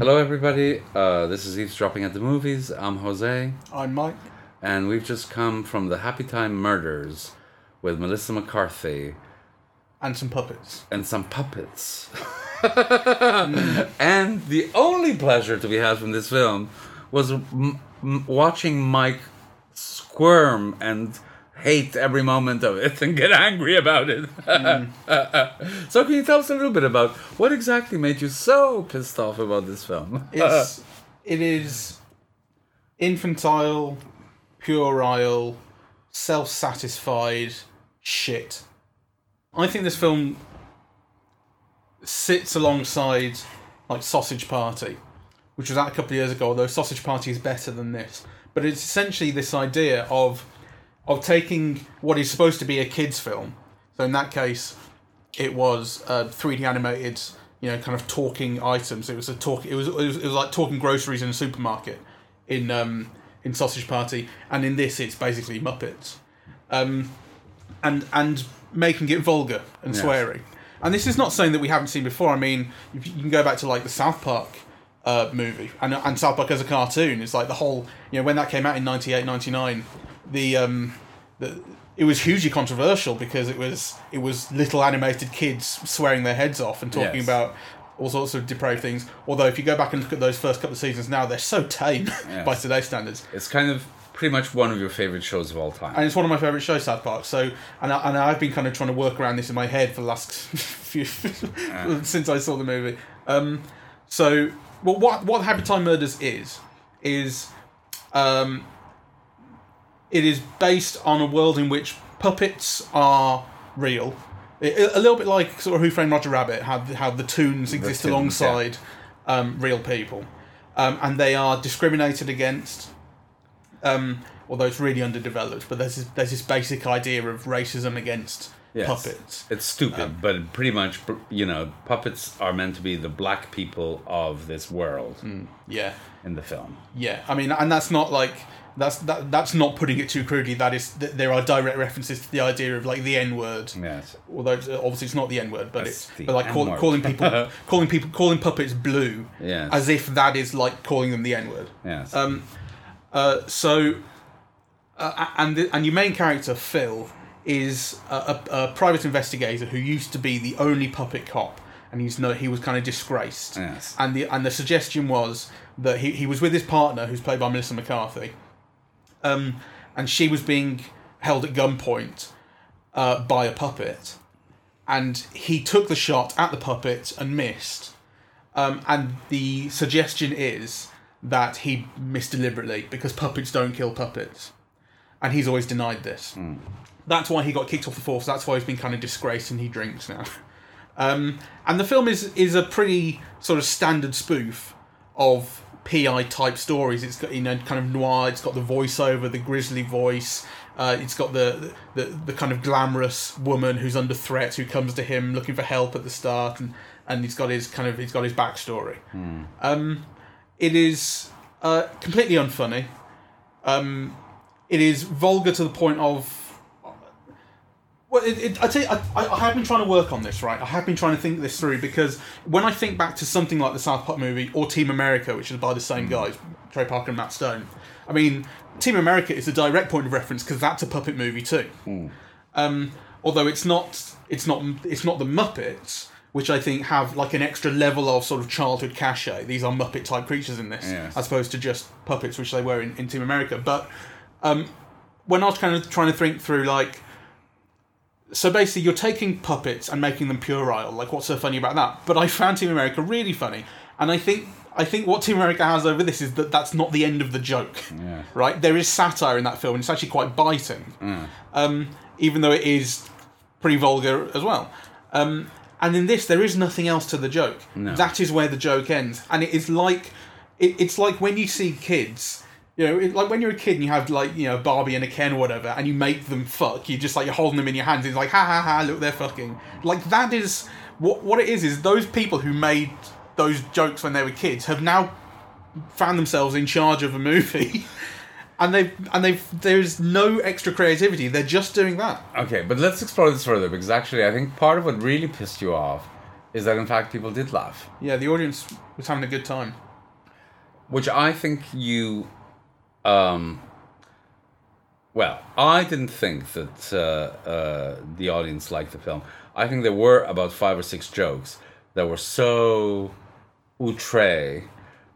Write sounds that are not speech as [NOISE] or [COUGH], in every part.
Hello, everybody. Uh, this is Eavesdropping at the Movies. I'm Jose, I'm Mike. and we've just come from the Happy Time Murders with Melissa McCarthy And some puppets. and some puppets. [LAUGHS] and the only pleasure to be had from this film was m- m- watching Mike squirm and hate every moment of it [LAUGHS] and get angry about it. [LAUGHS] so, can you tell us a little bit about what exactly made you so pissed off about this film? [LAUGHS] It's it is infantile, puerile, self-satisfied shit. I think this film sits alongside like Sausage Party, which was out a couple of years ago. Although Sausage Party is better than this, but it's essentially this idea of of taking what is supposed to be a kids' film. So in that case, it was uh, 3D animated, you know, kind of talking items. It was a talk. It was it was, it was like talking groceries in a supermarket in um, in Sausage Party, and in this, it's basically Muppets, um, and and making it vulgar and Yes. swearing. And this is not something that we haven't seen before. I mean, you can go back to like the South Park uh, movie and, and South Park as a cartoon. It's like the whole, you know, when that came out in 98, 99, the, um, the it was hugely controversial because it was it was little animated kids swearing their heads off and talking Yes. about all sorts of depraved things. Although if you go back and look at those first couple of seasons now, they're so tame [LAUGHS] Yes. by today's standards. It's kind of pretty much one of your favorite shows of all time. And it's one of my favourite shows, South Park. So, and, I, and I've been kind of trying to work around this in my head for the last [LAUGHS] few [LAUGHS] since I saw the movie. Um, so, well, what what Happy Time Murders is is, um, it is based on a world in which puppets are real. It- a little bit like sort of Who Framed Roger Rabbit, how how the toons exist toons, yeah. alongside um, real people, um, and they are discriminated against um, although it's really underdeveloped. But there's this, there's this basic idea of racism against Yes. puppets. It's stupid, Um, but pretty much, you know, puppets are meant to be the black people of this world Mm. Yeah, in the film. yeah. I mean, and that's not like that's that, that's not putting it too crudely. That is, th- there are direct references to the idea of like the N word. Yes. Although it's, obviously it's not the N word, but That's it's but like call, calling people [LAUGHS] calling people calling puppets blue, Yes. as if that is like calling them the N word. Yes. Um, uh, so, uh, and the, and your main character Phil is a, a, a private investigator who used to be the only puppet cop, and he's no he was kind of disgraced. Yes. And the and the suggestion was that he, he was with his partner, who's played by Melissa McCarthy, um, and she was being held at gunpoint uh, by a puppet, and he took the shot at the puppet and missed. Um, and the suggestion is that he missed deliberately because puppets don't kill puppets. And he's always denied this. That's why he got kicked off the force. That's why he's been kind of disgraced and he drinks now. [LAUGHS] Um, and the film is is a pretty sort of standard spoof of PI type stories. It's got you know kind of noir. It's got the voiceover, the grisly voice. Uh, it's got the, the the kind of glamorous woman who's under threat who comes to him looking for help at the start, and and he's got his kind of he's got his backstory. Um, it is uh, completely unfunny. Um, it is vulgar to the point of well, it, it, I tell you, I, I have been trying to work on this, right? I have been trying to think this through because when I think back to something like the South Park movie or Team America, which is by the same guys, Trey Parker and Matt Stone, I mean, Team America is a direct point of reference because that's a puppet movie too. Um, although it's not, it's not, it's not the Muppets, which I think have like an extra level of sort of childhood cachet. These are Muppet type creatures in this, Yes. as opposed to just puppets, which they were in, in Team America. But um, when I was kind of trying to think through like so basically, you're taking puppets and making them puerile. Like, what's so funny about that? But I found Team America really funny, and I think I think what Team America has over this is that that's not the end of the joke. Yeah. Right? There is satire in that film, and it's actually quite biting, um, even though it is pretty vulgar as well. Um, and in this, there is nothing else to the joke. No. That is where the joke ends, and it is like it, it's like when you see kids. You know, it, like when you're a kid and you have like you know Barbie and a Ken or whatever, and you make them fuck. You just like you're holding them in your hands. And it's like ha ha ha! Look, they're fucking. Like that is what what it is. Is those people who made those jokes when they were kids have now found themselves in charge of a movie, [LAUGHS] and they've and they've there's no extra creativity. They're just doing that. Okay, but let's explore this further because actually, I think part of what really pissed you off is that in fact people did laugh, Yeah, the audience was having a good time. which I think you. Um, well, I didn't think that uh, uh, the audience liked the film. I think there were about five or six jokes that were so outre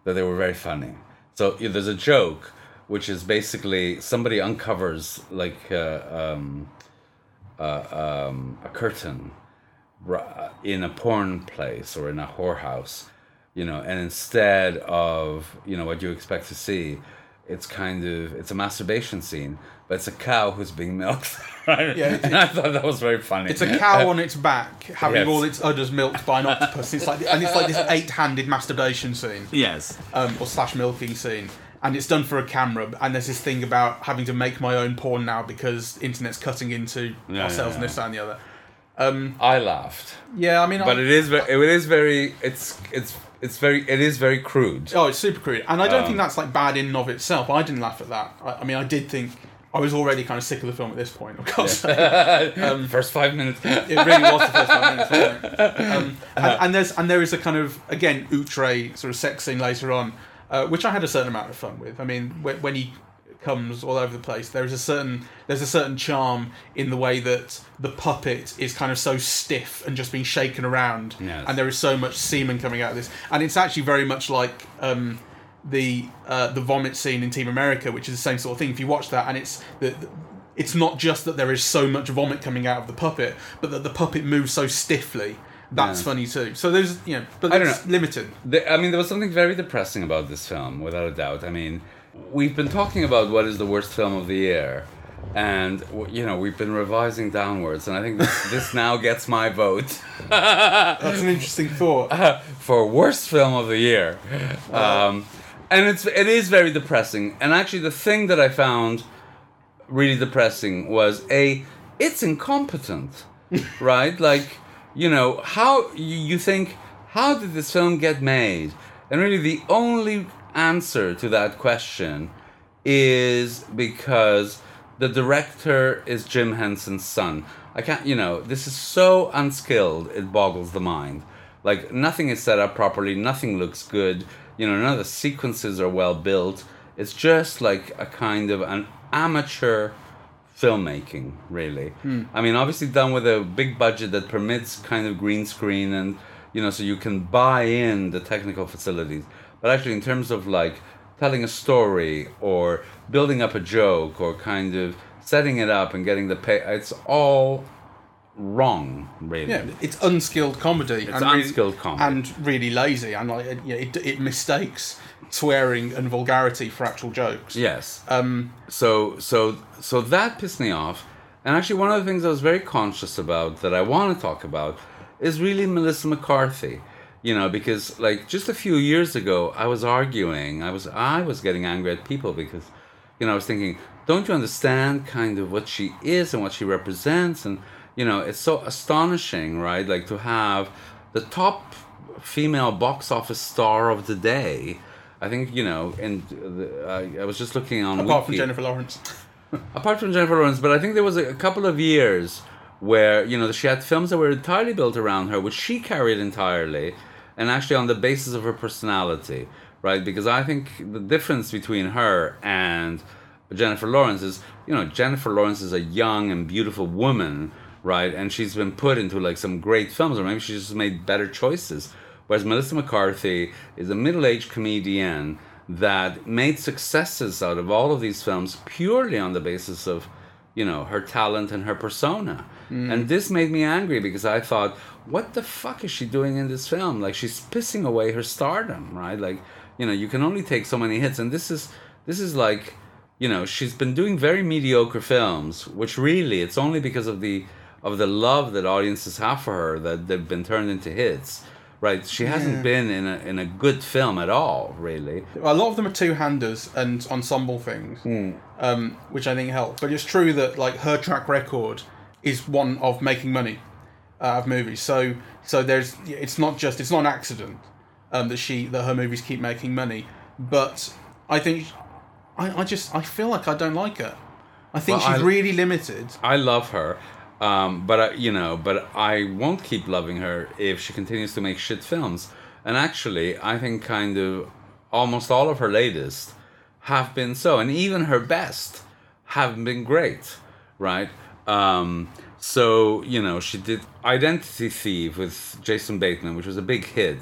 that they were very funny. So there's a joke which is basically somebody uncovers like uh, um, uh, um, a curtain in a porn place or in a whorehouse, you know, and instead of you know what you expect to see, it's kind of it's a masturbation scene, but it's a cow who's being milked. Right? [LAUGHS] Yeah, it- and I thought that was very funny. It's a cow on its back having Yes. all its udders milked by an octopus. It's like and it's like this eight-handed masturbation scene. yes. um, or slash milking scene, and it's done for a camera. And there's this thing about having to make my own porn now because internet's cutting into Yeah, ourselves yeah, and this yeah. that, and the other. I laughed, Yeah, I mean, but I, it is very, it is very, it's it's it's very, it is very crude. oh, it's super crude, and I don't Um, think that's like bad in and of itself. I didn't laugh at that. I, I mean, I did think I was already kind of sick of the film at this point. Of course, [LAUGHS] [LAUGHS] First five minutes. it really was the first five minutes. [LAUGHS] Um, and, and there's and there is a kind of again outre sort of sex scene later on, uh, which I had a certain amount of fun with. I mean, when, when he comes all over the place, there is a certain there's a certain charm in the way that the puppet is kind of so stiff and just being shaken around, Yes. and there is so much semen coming out of this, and it's actually very much like. Um, the uh, the vomit scene in Team America, which is the same sort of thing. If you watch that, and it's the, the- it's not just that there is so much vomit coming out of the puppet, but that the puppet moves so stiffly. That's Yeah. funny too. So there's you know, but I don't it's know. limited. The, I mean, there was something very depressing about this film, without a doubt. I mean, we've been talking about what is the worst film of the year, and you know, we've been revising downwards, and I think this, [LAUGHS] this now gets my vote That's an [LAUGHS] interesting thought. [LAUGHS] for worst film of the year. Um, and it's it is very depressing. And actually, the thing that I found really depressing was a it's incompetent, right? Like you know how you, you think how did this film get made? And really, the only answer to that question is because the director is Jim Henson's son. I can't, you know, this is so unskilled, it boggles the mind. Like, nothing is set up properly, nothing looks good, you know, none of the sequences are well built. It's just like a kind of an amateur filmmaking, really. Hmm. I mean, obviously done with a big budget that permits kind of green screen and, you know, so you can buy in the technical facilities. But actually, in terms of like telling a story or building up a joke or kind of setting it up and getting the pay, it's all wrong, really. Yeah, it's unskilled comedy. It's and really- unskilled comedy. and really lazy, and like it, it mistakes swearing and vulgarity for actual jokes. Yes. Um, so so so that pissed me off and actually one of the things i was very conscious about that i want to talk about is really melissa mccarthy you know because like just a few years ago i was arguing i was i was getting angry at people because you know i was thinking don't you understand kind of what she is and what she represents? And you know it's so astonishing right? Like to have the top female box office star of the day. I think you know, and the, I, I was just looking on apart from Jennifer Lawrence. [LAUGHS] apart from Jennifer Lawrence, but I think there was a, a couple of years where you know she had films that were entirely built around her, which she carried entirely, and actually on the basis of her personality, right? Because I think the difference between her and Jennifer Lawrence is, you know, Jennifer Lawrence is a young and beautiful woman, right? And she's been put into like some great films, or maybe she's just made better choices. Whereas Melissa McCarthy is a middle-aged comedian that made successes out of all of these films purely on the basis of, you know, her talent and her persona. Mm. And this made me angry because I thought, what the fuck is she doing in this film? Like she's pissing away her stardom, right? Like, you know, you can only take so many hits, and this is this is like, you know, she's been doing very mediocre films, which really it's only because of the of the love that audiences have for her that they've been turned into hits. Right, she hasn't Yeah. been in a in a good film at all, really. A lot of them are two-handers and ensemble things, Hmm. um, which I think help. But it's true that like her track record is one of making money out of movies. So so there's it's not just it's not an accident um, that she that her movies keep making money. But I think I, I just I feel like I don't like her. I think Well, she's I- really limited. I love her, um, but I, you know, but I won't keep loving her if she continues to make shit films. And actually, I think kind of almost all of her latest have been so, and even her best have been great, right? Um, so you know, she did Identity Thief with Jason Bateman, which was a big hit.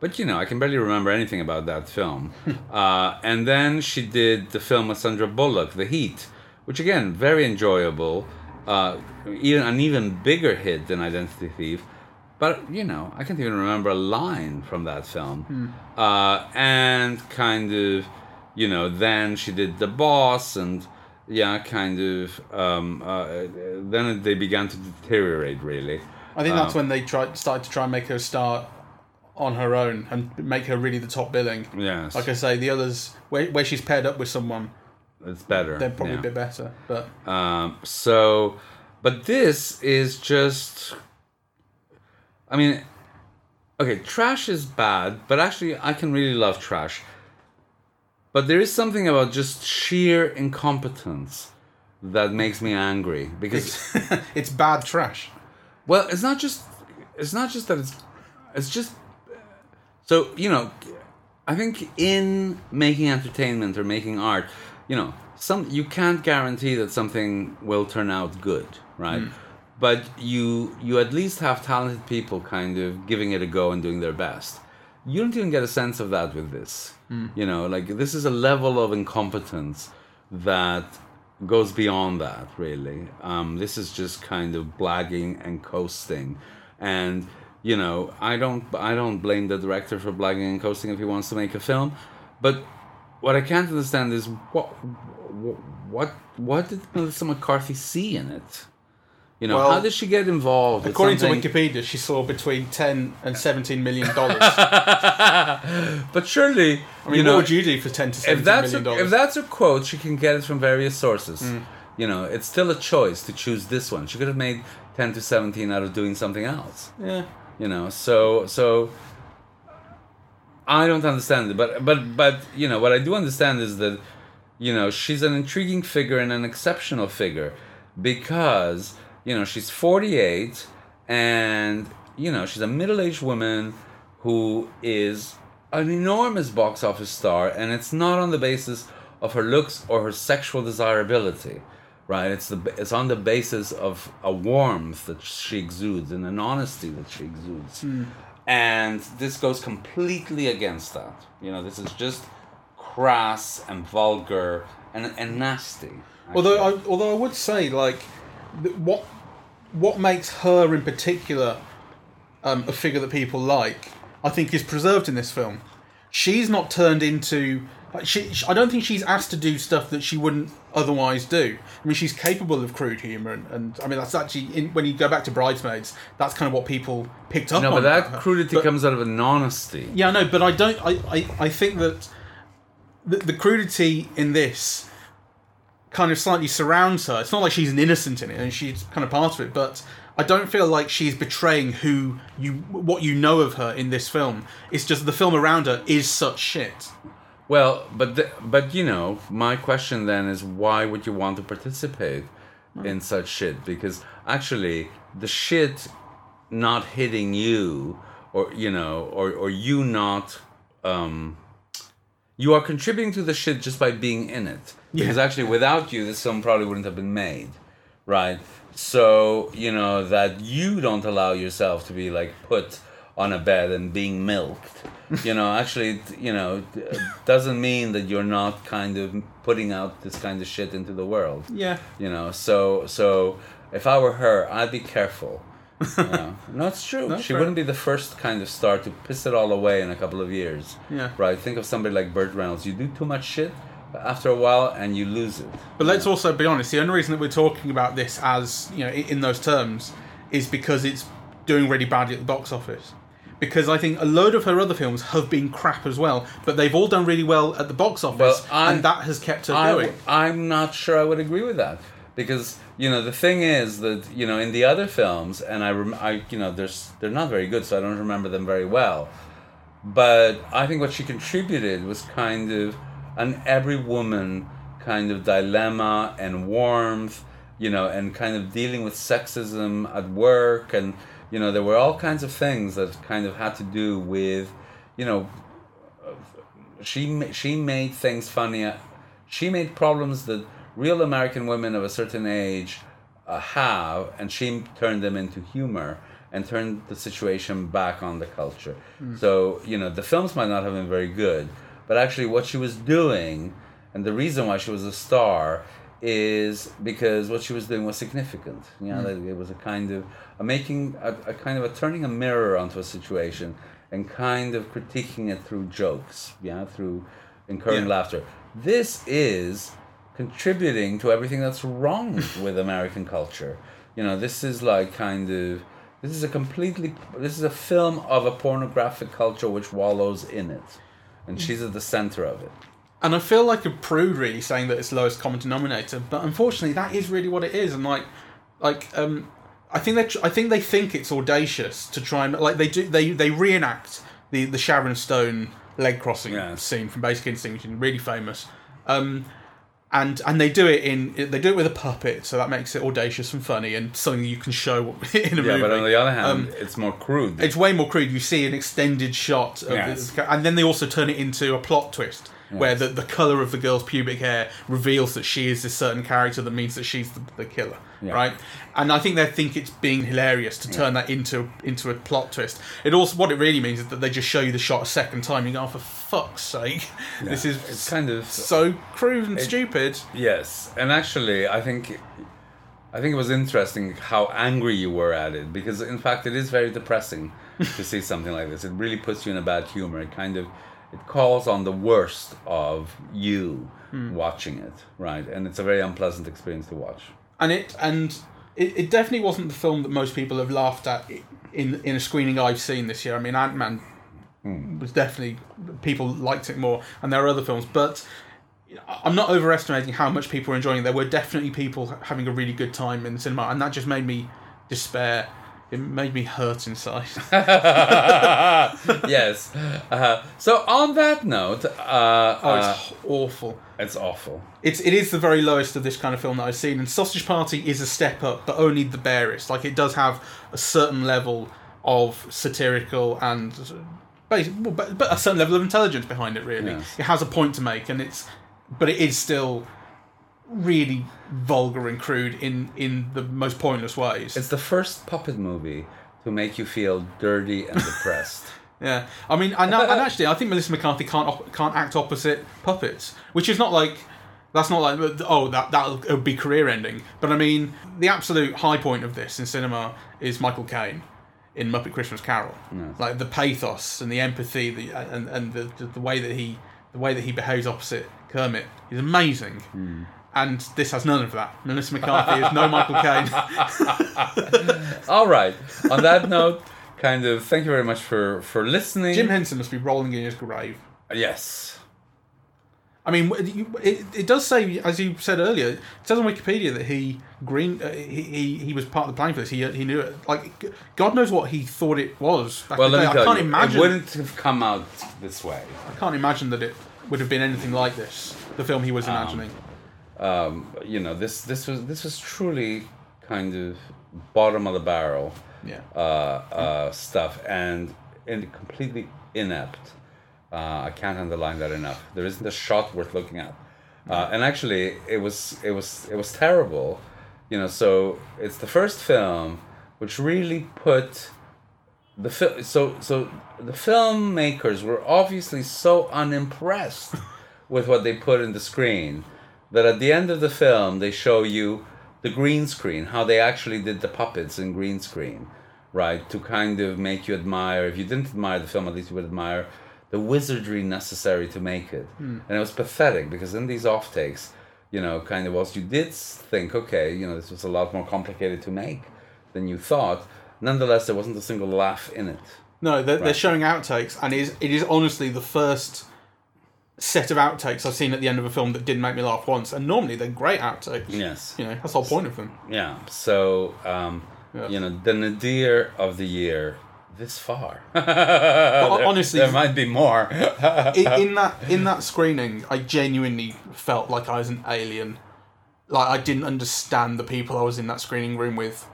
But you know, I can barely remember anything about that film. [LAUGHS] uh, and then she did the film with Sandra Bullock, The Heat, which again, very enjoyable. Uh, even an even bigger hit than Identity Thief. But you know, I can't even remember a line from that film. Uh, and kind of, you know, then she did The Boss, and yeah, kind of. Um, uh, then they began to deteriorate, really. I think that's Um, when they tried started to try and make her start on her own and make her really the top billing. Yes, Like I say, the others where, where she's paired up with someone, it's better. they're probably yeah. a bit better. But Um, so, but this is just. I mean, okay, trash is bad, but actually, I can really love trash. But there is something about just sheer incompetence that makes me angry because, it's [LAUGHS] it's bad trash. well, it's not just, it's not just that it's, it's just. So you know, I think in making entertainment or making art, you know, some you can't guarantee that something will turn out good, right? Hmm. But you you at least have talented people kind of giving it a go and doing their best. You don't even get a sense of that with this. You know, like this is a level of incompetence that goes beyond that really. Um, this is just kind of blagging and coasting, and you know I don't I don't blame the director for blagging and coasting if he wants to make a film, but what I can't understand is what what what did Melissa McCarthy see in it? You know, Well, how did she get involved? According to Wikipedia, she saw between ten and seventeen million [LAUGHS] dollars. but surely, I mean, you know, what would you do for ten to if that's million a, dollars? if that's a quote, she can get it from various sources. Mm. You know, it's still a choice to choose this one. She could have made ten to seventeen out of doing something else. yeah, You know, so so I don't understand it, but but but you know what I do understand is that you know she's an intriguing figure and an exceptional figure because you know she's 48 and you know she's a middle-aged woman who is an enormous box office star and it's not on the basis of her looks or her sexual desirability right? It's the it's on the basis of a warmth that she exudes and an honesty that she exudes. Hmm. And this goes completely against that. You know this is just crass and vulgar and, and nasty Although I, although I would say like what what makes her in particular um, a figure that people like, I think is preserved in this film. She's not turned into. She, she- I don't think she's asked to do stuff that she wouldn't otherwise do. I mean, she's capable of crude humor, and, and I mean that's actually in, when you go back to Bridesmaids, that's kind of what people picked up on. no but that crudity But- comes out of an honesty yeah, no, but I don't. I, I, I think that the, the crudity in this kind of slightly surrounds her. It's not like she's an innocent in it, and she's kind of part of it. But I don't feel like she's betraying who you, what you know of her in this film. It's just the film around her is such shit. Well, but the, but you know, my question then is why would you want to participate in such shit? Because actually, the shit not hitting you, or you know, or or you not, um, you are contributing to the shit just by being in it. Because actually, without you, this film probably wouldn't have been made, right? So you know that you don't allow yourself to be like put on a bed and being milked. [LAUGHS] You know, actually, you know, uh, doesn't mean that you're not kind of putting out this kind of shit into the world. Yeah. You know, so so if I were her, I'd be careful. No, it's true. No, she fair. wouldn't be the first kind of star to piss it all away in a couple of years. Yeah. Right. Think of somebody like Burt Reynolds. You do too much shit after a while, and you lose it. But let's also be honest. The only reason that we're talking about this as you know in those terms is because it's doing really badly at the box office. Because I think a load of her other films have been crap as well, but they've all done really well at the box office, Well, and that has kept her I, going. I'm not sure I would agree with that because you know the thing is that you know in the other films, and I, rem- I you know there's they're not very good, so I don't remember them very well. But I think what she contributed was kind of an every woman kind of dilemma and warmth, you know, and kind of dealing with sexism at work, and you know, there were all kinds of things that kind of had to do with, you know, she she made things funny. She made problems that real American women of a certain age uh, have, and she turned them into humor and turned the situation back on the culture. So you know, the films might not have been very good, but actually, what she was doing, and the reason why she was a star, is because what she was doing was significant. You know, that it was a kind of a making a, a kind of a turning a mirror onto a situation and kind of critiquing it through jokes, yeah, through incurring Yeah. laughter. This is contributing to everything that's wrong with American culture. You know, this is like kind of this is a completely this is a film of a pornographic culture which wallows in it. And she's at the center of it. And I feel like a prude really saying that it's lowest common denominator, but unfortunately that is really what it is. And like, like um, I think they I think they think it's audacious to try and like they do they they reenact the the Sharon Stone leg crossing scene from Basic Instinct, which is really famous. Um, and and they do it in they do it with a puppet, so that makes it audacious and funny and something you can show [LAUGHS] in a Yeah, movie. but on the other hand, Um, it's more crude. it's way more crude. You see an extended shot, of Yes. the, and then they also turn it into a plot twist where the, the color of the girl's pubic hair reveals that she is this certain character that means that she's the, the killer, Yeah. right? And I think they think it's being hilarious to turn that into into a plot twist. It also what it really means is that they just show you the shot a second time. You go, oh, for fuck's sake, this is it's kind of so crude and stupid. Yes, and actually, I think, I think it was interesting how angry you were at it because, in fact, it is very depressing [LAUGHS] to see something like this. It really puts you in a bad humor. It kind of, it calls on the worst of you hmm. watching it, right? And it's a very unpleasant experience to watch. and it and it, it definitely wasn't the film that most people have laughed at in in a screening I've seen this year. I mean, Ant Man hmm. was definitely people liked it more, and there are other films, but I'm not overestimating how much people are enjoying it. There were definitely people having a really good time in the cinema, and that just made me despair. It made me hurt inside. [LAUGHS] [LAUGHS] yes. Uh, so on that note, uh, Oh, uh, it's awful. it's awful. It's it is the very lowest of this kind of film that I've seen, and Sausage Party is a step up, but only the barest. Like it does have a certain level of satirical and but, but a certain level of intelligence behind it. Really, Yes. it has a point to make, and it's but it is still really vulgar and crude in in the most pointless ways. It's the first puppet movie to make you feel dirty and depressed. [LAUGHS] Yeah, I mean, and, and [LAUGHS] actually, I think Melissa McCarthy can't op- can't act opposite puppets, which is not like that's not like oh that that would be career ending. But I mean, the absolute high point of this in cinema is Michael Caine in Muppet Christmas Carol, like the pathos and the empathy, the and and the, the the way that he the way that he behaves opposite Kermit is amazing. Hmm. And this has none of that. Melissa McCarthy is no Michael Caine. [LAUGHS] All right. On that note, kind of thank you very much for for listening. Jim Henson must be rolling in his grave. Yes. I mean, it, it does say, as you said earlier, it says on Wikipedia that he green uh, he, he he was part of the planning for this. He he knew it. Like God knows what he thought it was. Back Well, let me tell I can't you, imagine. it wouldn't have come out this way. I can't imagine that it would have been anything like this. The film he was imagining. Um, you know, this this was this was truly kind of bottom of the barrel yeah. uh, uh, stuff and in, completely inept. Uh, I can't underline that enough. There isn't a shot worth looking at, uh, and actually, it was it was it was terrible. You know, so it's the first film which really put the film. So so the filmmakers were obviously so unimpressed [LAUGHS] with what they put in the screen that at the end of the film they show you the green screen, how they actually did the puppets in green screen, right? To kind of make you admire. If you didn't admire the film, at least you would admire the wizardry necessary to make it. Hmm. And it was pathetic because in these off takes, you know, kind of whilst you did think, okay, you know, this was a lot more complicated to make than you thought. Nonetheless, there wasn't a single laugh in it. No, they're, they're showing outtakes, and it is, it is honestly the first set of outtakes I've seen at the end of a film that didn't make me laugh once. And normally they're great outtakes. Yes. You know, that's the whole point of them. Yeah. So, um, Yeah. you know, the nadir of the year, this far. [LAUGHS] There- honestly- there might be more. in, [LAUGHS] in that in that screening, I genuinely felt like I was an alien. Like I didn't understand the people I was in that screening room with,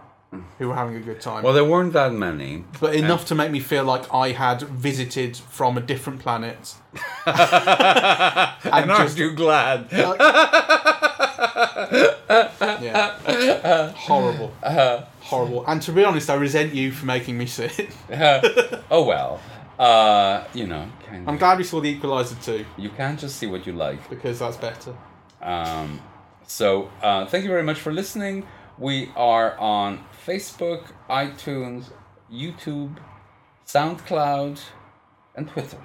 who were having a good time. well, there weren't that many. but enough to make me feel like I had visited from a different planet. [LAUGHS] And aren't just- you glad? [LAUGHS] Yeah, horrible, horrible. And to be honest, I resent you for making me sit. oh well. Uh, you know, kind I'm of, glad we saw the Equalizer too, you can't just see what you like. because that's better. Um, so uh, thank you very much for listening. We are on Facebook, iTunes, YouTube, SoundCloud, and Twitter.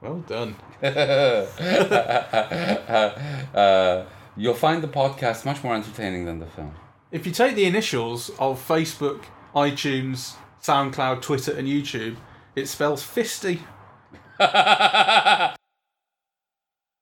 Well done. [LAUGHS] [LAUGHS] Uh, you'll find the podcast much more entertaining than the film. If you take the initials of Facebook, iTunes, SoundCloud, Twitter, and YouTube, it spells fisty. [LAUGHS]